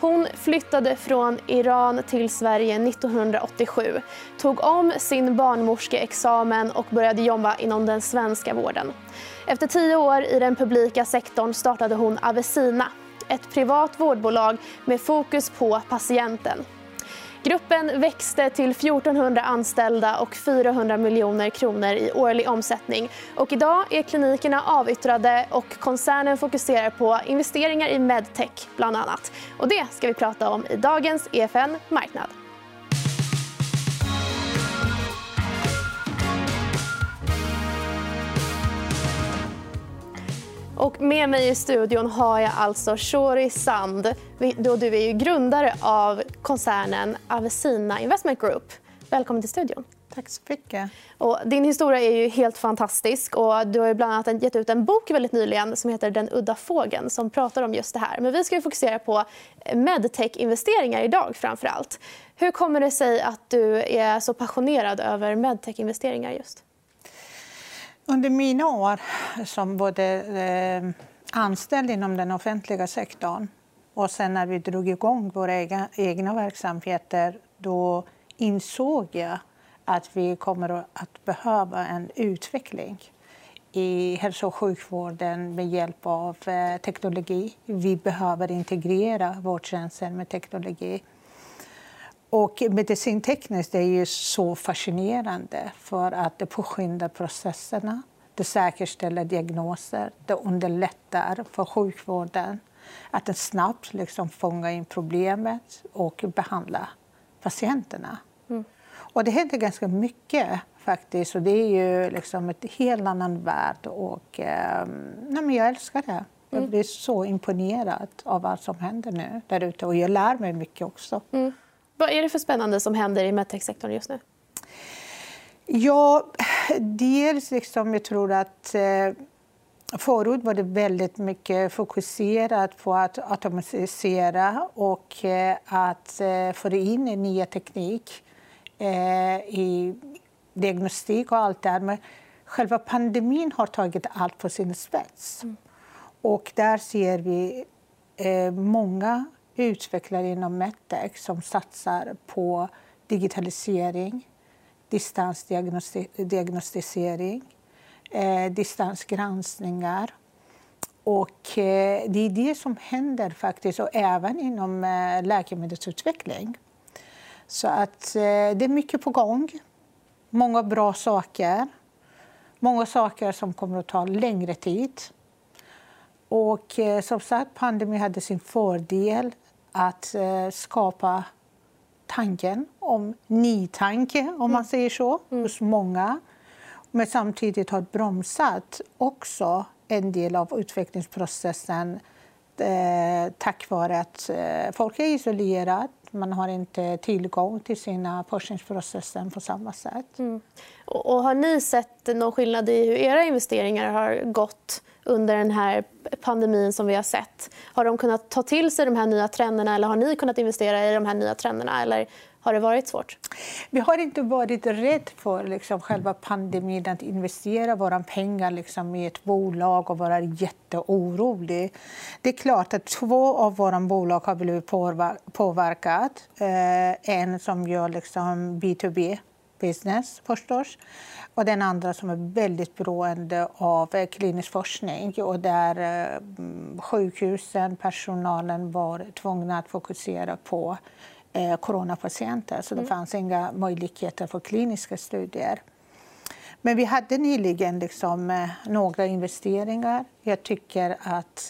Hon flyttade från Iran till Sverige 1987 tog om sin barnmorskeexamen och började jobba inom den svenska vården. Efter tio år i den publika sektorn startade hon Avesina ett privat vårdbolag med fokus på patienten. Gruppen växte till 1400 anställda och 400 miljoner kronor i årlig omsättning. Och idag är klinikerna avyttrade och koncernen fokuserar på investeringar i medtech bland annat. Och det ska vi prata om i dagens EFN Marknad. Och med mig i studion har jag alltså Shori Sand. Du är grundare av koncernen Avesina Investment Group. Välkommen till studion. Tack så mycket. Och din historia är ju helt fantastisk. Och du har bland annat gett ut en bok väldigt nyligen som heter Den udda fågeln som pratar om just det här. Men vi ska fokusera på medtech-investeringar idag framför allt. Hur kommer det sig att du är så passionerad över medtech-investeringar just? Under mina år som både eh, anställd inom den offentliga sektorn och sen när vi drog igång våra egna, egna verksamheter då insåg jag att vi kommer att behöva en utveckling i hälso och sjukvården med hjälp av eh, teknologi. Vi behöver integrera vårdtjänster med teknologi. Och medicintekniskt är ju så fascinerande för att det påskyndar processerna. Det säkerställer diagnoser. Det underlättar för sjukvården att den snabbt liksom fånga in problemet och behandla patienterna. Mm. Och det händer ganska mycket faktiskt. Och det är ju liksom ett helt annan värld. Och, eh, nej, men jag älskar det. Jag mm. blir så imponerad av vad som händer nu där ute. Och jag lär mig mycket också. Mm. Vad är det för spännande som händer i medtech-sektorn just nu? Ja, dels liksom, jag tror att eh, förut var det väldigt mycket fokuserat på att automatisera och eh, att eh, få in nya teknik eh, i diagnostik och allt det Men själva pandemin har tagit allt på sin spets. Mm. Och där ser vi många utvecklare inom medtech som satsar på digitalisering, distansdiagnostisering, eh, distansgranskningar. Och, eh, det är det som händer faktiskt, och även inom eh, läkemedelsutveckling. Så att, eh, det är mycket på gång. Många bra saker. Många saker som kommer att ta längre tid. Och eh, som sagt, pandemin hade sin fördel att eh, skapa tanken om nytanke, om man mm. säger så, mm. hos många. Men samtidigt har bromsat också en del av utvecklingsprocessen eh, tack vare att eh, folk är isolerade. Man har inte tillgång till sina forskningsprocesser på samma sätt. Mm. Och har ni sett någon skillnad i hur era investeringar har gått under den här pandemin som vi har sett? Har de kunnat ta till sig de här nya trenderna eller har ni kunnat investera i de här nya trenderna? Eller har det varit svårt? Vi har inte varit rädda för liksom, själva pandemin, att investera våra pengar liksom, i ett bolag och vara jätteoroliga. Det är klart att två av våra bolag har blivit påverkat. Eh, en som gör liksom, B2B business förstås. Och den andra som är väldigt beroende av eh, klinisk forskning och där eh, sjukhusen, personalen var tvungna att fokusera på eh, coronapatienter. Så det mm. fanns inga möjligheter för kliniska studier. Men vi hade nyligen liksom, några investeringar. Jag tycker att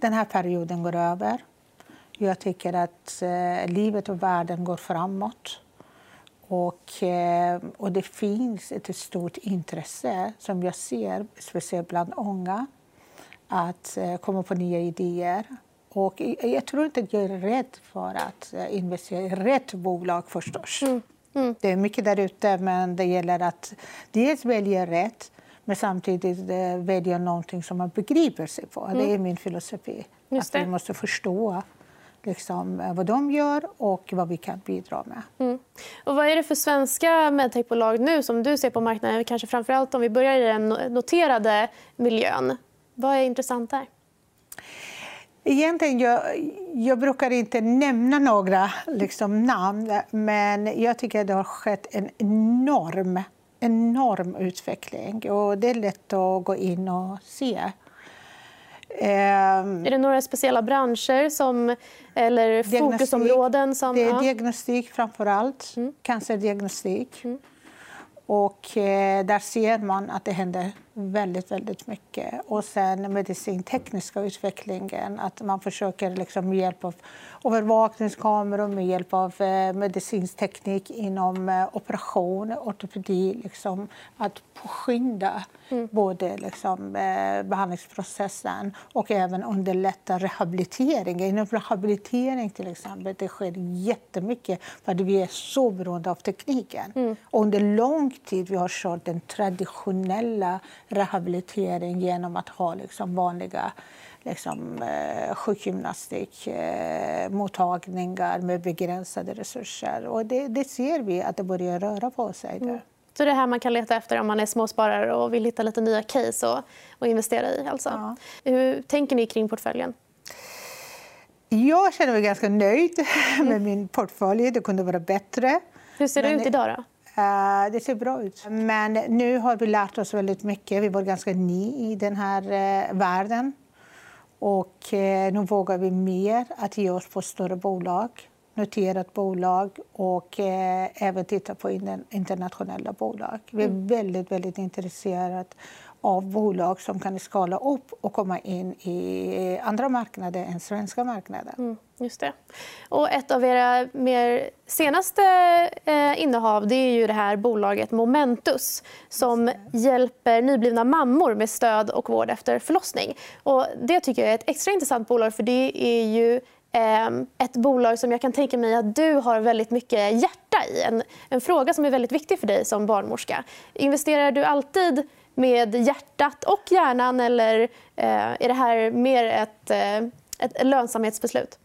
den här perioden går över. Jag tycker att livet och världen går framåt. Och, eh, och det finns ett stort intresse, som jag ser, speciellt bland unga att eh, komma på nya idéer. Och jag tror inte att jag är rädd för att eh, investera i rätt bolag förstås. Mm. Mm. Det är mycket där ute, men det gäller att dels välja rätt men samtidigt välja någonting som man begriper sig på. Mm. Det är min filosofi. Att vi måste förstå liksom, eh, vad de gör och vad vi kan bidra med. Mm. Och vad är det för svenska medtechbolag nu som du ser på marknaden? Kanske framförallt om vi börjar i den noterade miljön. Vad är intressant där? Egentligen, jag, jag brukar inte nämna några liksom, namn men jag tycker att det har skett en enorm, enorm utveckling. Och det är lätt att gå in och se. Ehm, är det några speciella branscher som, eller fokusområden? Som, det är diagnostik framför allt. Mm. Cancerdiagnostik. Mm. Och eh, där ser man att det händer väldigt, väldigt mycket. Och sen medicintekniska utvecklingen, att man försöker liksom med hjälp av övervakningskameror, med hjälp av eh, medicinsk teknik inom eh, operation, ortopedi, liksom, att påskynda mm. både liksom, eh, behandlingsprocessen och även underlätta rehabilitering. Inom rehabilitering till exempel, det sker jättemycket för att vi är så beroende av tekniken. Mm. Och under lång tid vi har kört den traditionella rehabilitering genom att ha liksom vanliga liksom, eh, sjukgymnastikmottagningar eh, med begränsade resurser. Och det, det, ser vi att det börjar röra på sig. Mm. Så det är här man kan leta efter om man är småsparare och vill hitta lite nya case och, och investera i? Alltså. Ja. Hur tänker ni kring portföljen? Jag känner mig ganska nöjd med mm. min portfölj. Det kunde vara bättre. Hur ser det Men... ut idag? Då? Eh, det ser bra ut. Men nu har vi lärt oss väldigt mycket. Vi var ganska ny i den här eh, världen. Och eh, nu vågar vi mer att ge oss på större bolag, noterat bolag och även titta på internationella bolag. Vi är mm. väldigt, väldigt intresserade av bolag som kan skala upp och komma in i andra marknader än svenska marknader. Mm, just det. Och ett av era mer senaste eh, innehav det är ju det här bolaget Momentus som hjälper nyblivna mammor med stöd och vård efter förlossning. Och det tycker jag är ett extra intressant bolag för det är ju eh, Ehm, ett bolag som jag kan tänka mig att du har väldigt mycket hjärta i. En, en fråga som är väldigt viktig för dig som barnmorska. Investerar du alltid med hjärtat och hjärnan eller eh, är det här mer ett, eh, ett lönsamhetsbeslut?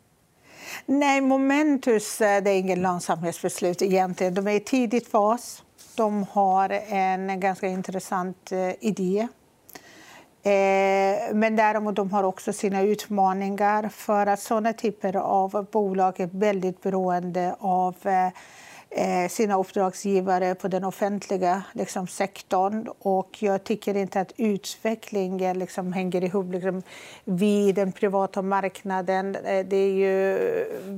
Nej, Momentus eh, det är inget lönsamhetsbeslut egentligen. De är i tidigt fas. De har en ganska intressant idé. Men däremot de har också sina utmaningar för att sådana typer av bolag är väldigt beroende av Eh, sina uppdragsgivare på den offentliga liksom, sektorn. Och jag tycker inte att utvecklingen liksom, hänger ihop liksom, vid den privata marknaden. Eh, det är ju,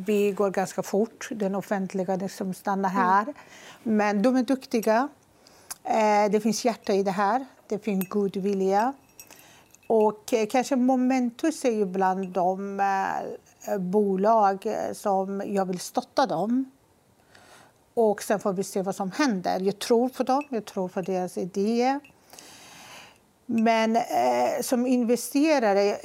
vi går ganska fort, den offentliga liksom, stannar mm. här. Men de är duktiga. Eh, det finns hjärta i det här. Det finns god vilja. Och eh, kanske Momentus är ju bland de eh, bolag eh, som jag vill stötta dem. Och sen får vi se vad som händer. Jag tror på dem, jag tror på deras idéer. Men eh, som investerare...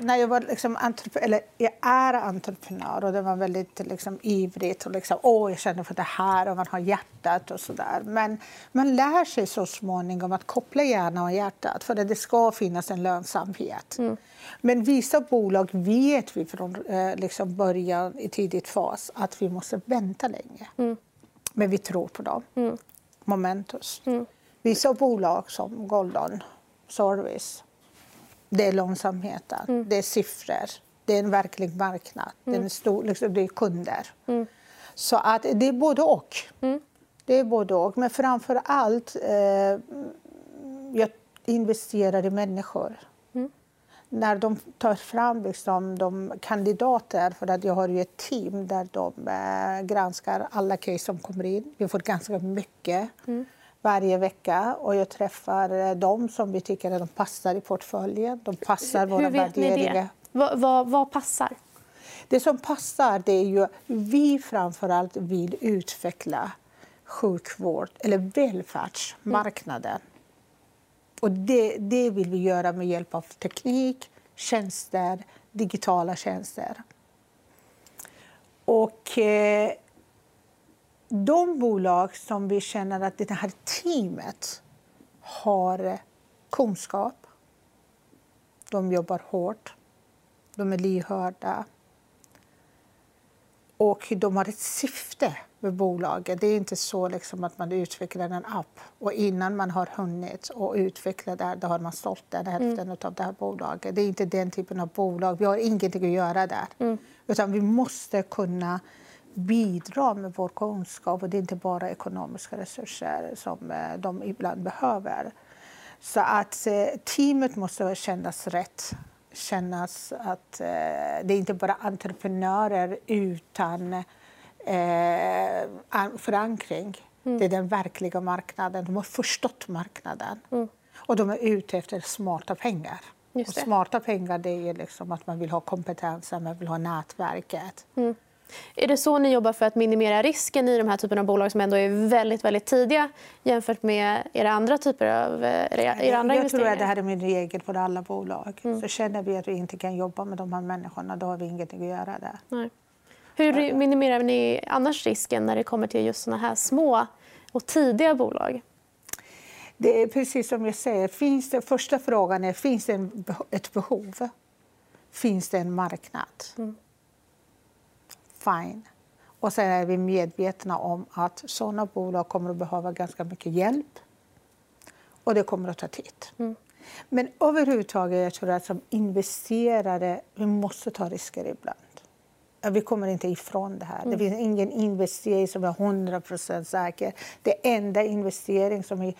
När jag var liksom eller jag är entreprenör och det var väldigt liksom, ivrigt och liksom, åh, jag känner för det här och man har hjärtat och så där. Men man lär sig så småningom att koppla hjärnan och hjärtat för att det ska finnas en lönsamhet. Mm. Men vissa bolag vet vi från eh, liksom början i tidigt fas att vi måste vänta länge. Mm. Men vi tror på dem. Mm. Momentus. Mm. Vissa bolag som Golden Service, det är lönsamheten, mm. det är siffror, det är en verklig marknad, det, är mm. stor, liksom, det är kunder. Mm. Så att det är både och. Det är både och. Men framför allt, eh, jag investerar i människor när de tar fram liksom de kandidater, för att jag har ju ett team där de eh, granskar alla case som kommer in. Vi får ganska mycket mm. Varje vecka och jag träffar eh, dem som vi tycker att de passar i portföljen. De passar våra Hur vet värderingar. Ni det? Vad, vad, vad passar? Det som passar det är ju vi framförallt vill utveckla sjukvård eller välfärdsmarknaden. Mm. Och det, det vill vi göra med hjälp av teknik, tjänster, digitala tjänster. Och eh, de bolag som vi känner att det här teamet har kunskap, de jobbar hårt, de är lyhörda Och de har ett syfte med bolaget. Det är inte så liksom att man utvecklar en app och innan man har hunnit och utveckla det, då har man sålt den hälften mm. av det här bolaget. Det är inte den typen av bolag. Vi har ingenting att göra där. Mm. Utan vi måste kunna bidra med vår kunskap och det är inte bara ekonomiska resurser som eh, de ibland behöver. Så att eh, teamet måste kännas rätt. Kännas att eh, det är inte bara entreprenörer utan förankring. Mm. Det är den verkliga marknaden. De har förstått marknaden. Mm. Och de är ute efter smarta pengar. Och smarta pengar det är liksom att man vill ha kompetensen, man vill ha nätverket. Mm. Är det så ni jobbar för att minimera risken i de här typerna av bolag som ändå är väldigt, väldigt tidiga jämfört med era andra typer av era, era andra Jag tror att det här är min regel för alla bolag. Mm. Så känner vi att vi inte kan jobba med de här människorna, då har vi ingenting att göra där. Nej. Hur minimerar ni annars risken när det kommer till just såna här små och tidiga bolag? Det är precis som jag säger. Finns det, första frågan är finns det ett behov. Finns det en marknad? Mm. Fine. Och sen är vi medvetna om att sådana bolag kommer att behöva ganska mycket hjälp. Och det kommer att ta tid. Mm. Men överhuvudtaget jag tror jag att som investerare vi måste ta risker ibland. Vi kommer inte ifrån det här. Mm. Det finns ingen investering som är 100% säker. Det enda investering som är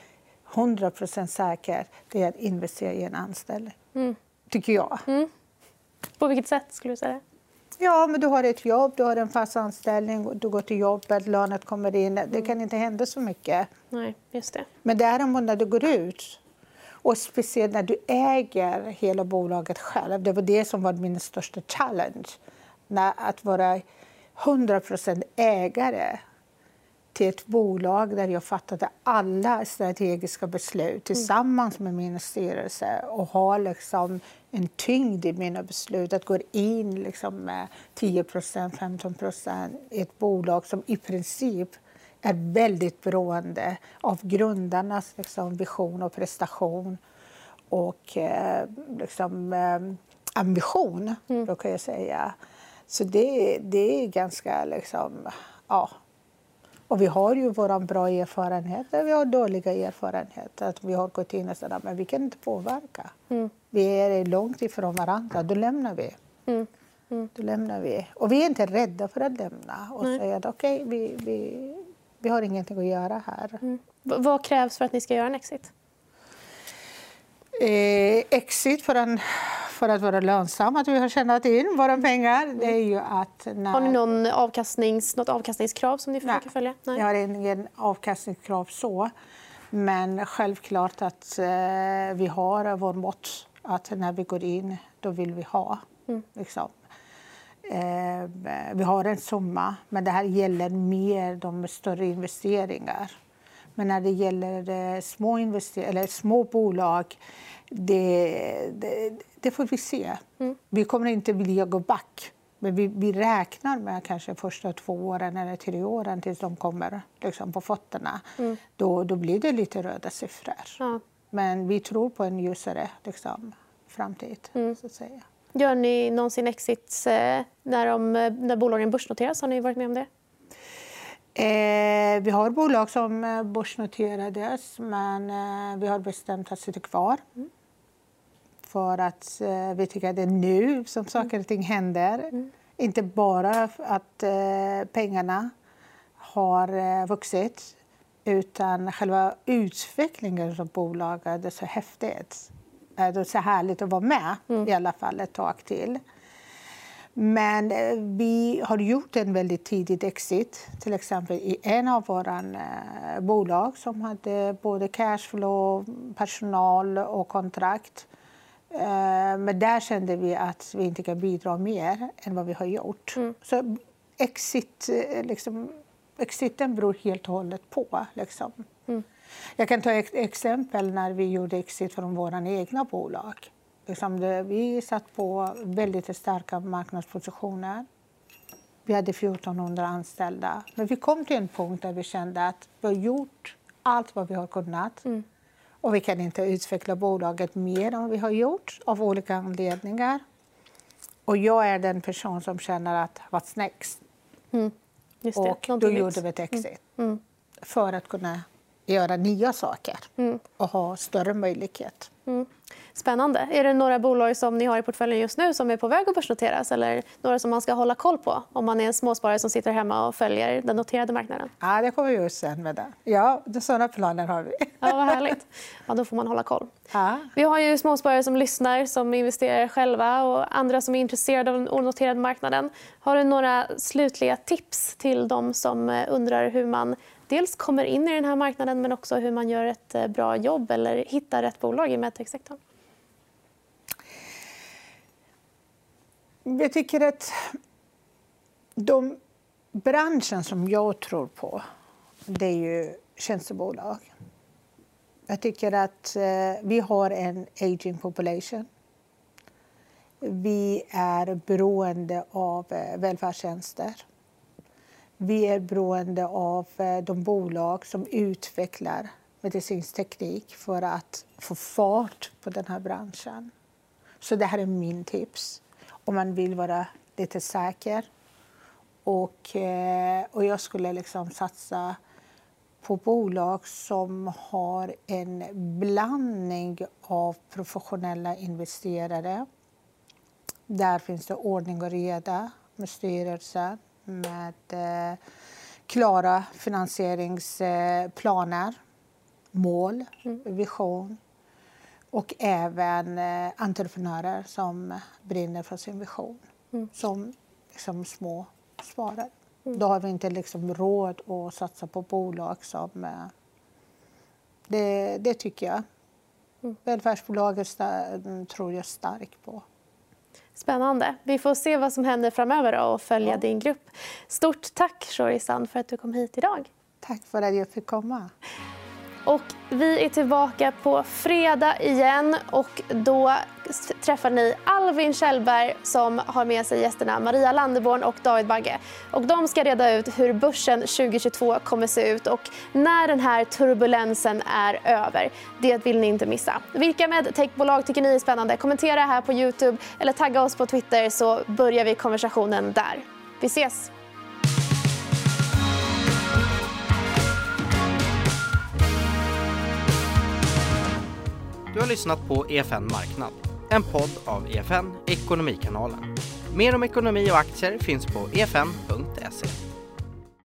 100% säker det är att investera i en anställning. Mm. Tycker jag. Mm. På vilket sätt skulle du säga Ja, men du har ett jobb, du har en fast anställning, du går till jobbet, lönet kommer in. Det mm. kan inte hända så mycket. Nej, just det. Men däremot när du går ut och speciellt när du äger hela bolaget själv. Det var det som var min största challenge att vara 100% ägare till ett bolag där jag fattade alla strategiska beslut tillsammans med min styrelse och har liksom en tyngd i mina beslut. Att gå in liksom med 10% 15 i ett bolag som i princip är väldigt beroende av grundarnas liksom, vision och prestation och eh, liksom, eh, ambition, mm. brukar jag säga. Så det, det är ganska liksom, ja. Och vi har ju våra bra erfarenheter, vi har dåliga erfarenheter. Att vi har gått in och sagt men vi kan inte påverka. Mm. Vi är långt ifrån varandra, då lämnar vi. Mm. Mm. Då lämnar vi. Och vi är inte rädda för att lämna och mm. säga att okej, okay, vi, vi, vi har ingenting att göra här. Mm. Vad krävs för att ni ska göra en exit? Eh, exit för en för att vara lönsam, att vi har tjänat in våra pengar, det är ju att... När... Har ni någon avkastnings, något avkastningskrav som ni försöker Nej, följa? Nej, jag har ingen avkastningskrav så. Men självklart att eh, vi har vår mått att när vi går in, då vill vi ha. Mm. Liksom. Eh, vi har en summa, men det här gäller mer de större investeringar. Men när det gäller eh, små, invester eller små bolag det, det, det får vi se. Mm. Vi kommer inte vilja gå back. Men vi, vi räknar med kanske första två åren eller tre åren tills de kommer liksom, på fötterna. Mm. Då, då blir det lite röda siffror. Ja. Men vi tror på en ljusare liksom, framtid. Mm. Så att säga. Gör ni någonsin exits eh, när, de, när bolagen börsnoteras? Har ni varit med om det? Eh, vi har bolag som eh, börsnoterades men eh, vi har bestämt att sitta kvar. Mm för att eh, vi tycker att det är nu som saker och ting händer. Mm. Inte bara att eh, pengarna har eh, vuxit utan själva utvecklingen av bolaget är så häftigt. Det är så härligt att vara med mm. i alla fall ett tag till. Men vi har gjort en väldigt tidig exit, till exempel i en av våra bolag som hade både cashflow, personal och kontrakt. Eh, men där kände vi att vi inte kan bidra mer än vad vi har gjort. Mm. Så exit, eh, liksom, exiten beror helt och hållet på. Liksom. Mm. Jag kan ta ett exempel när vi gjorde exit från våra egna bolag. Liksom det, vi satt på väldigt starka marknadspositioner. Vi hade 1400 anställda. Men vi kom till en punkt där vi kände att vi har gjort allt vad vi har kunnat. Mm. Och vi kan inte utveckla bolaget mer än vi har gjort av olika anledningar. Och jag är den person som känner att what's next? Mm. Just det, och någonting då nytt. gjorde vi ett exit. Mm. För att kunna göra nya saker Mm. och ha större möjlighet. Spännande. Är det några bolag som ni har i portföljen just nu som är på väg att börsnoteras eller några som man ska hålla koll på om man är en småsparare som sitter hemma och följer den noterade marknaden? Ja, det kommer vi just sen med det. Ja, sådana planer har vi. Ja, vad härligt. Ja, då får man hålla koll. Ja. Vi har ju småsparare som lyssnar, som investerar själva och andra som är intresserade av den onoterade marknaden. Har du några slutliga tips till de som eh, undrar hur man dels kommer in i den här marknaden men också hur man gör ett eh, bra jobb eller hittar rätt bolag i medtech-sektorn? Jag tycker att de branschen som jag tror på, det är ju tjänstebolag. Jag tycker att eh, vi har en aging population. Vi är beroende av eh, välfärdstjänster. Vi är beroende av eh, de bolag som utvecklar medicinsk teknik för att få fart på den här branschen. Så det här är min tips om man vill vara lite säker. Och, eh, och jag skulle liksom satsa på bolag som har en blandning av professionella investerare. Där finns det ordning och reda med styrelsen, med eh, klara finansieringsplaner, mål, vision och även eh, entreprenörer som brinner för sin vision som liksom, små sparare. Då har vi inte liksom råd att satsa på bolag som... Eh, det, det tycker jag. Välfärdsbolaget sta- tror jag starkt på. Spännande. Vi får se vad som händer framöver och följa din grupp. Stort tack, Shori-san, för att du kom hit idag. Tack för att jag fick komma. Och vi är tillbaka på fredag igen. och Då träffar ni Alvin Kjellberg som har med sig gästerna Maria Landeborn och David Bagge. Och de ska reda ut hur börsen 2022 kommer se ut och när den här turbulensen är över. Det vill ni inte missa. Vilka medtechbolag tycker ni är spännande? Kommentera här på Youtube eller tagga oss på Twitter så börjar vi konversationen där. Vi ses! Du har lyssnat på EFN Marknad, en podd av EFN Ekonomikanalen. Mer om ekonomi och aktier finns på efn.se.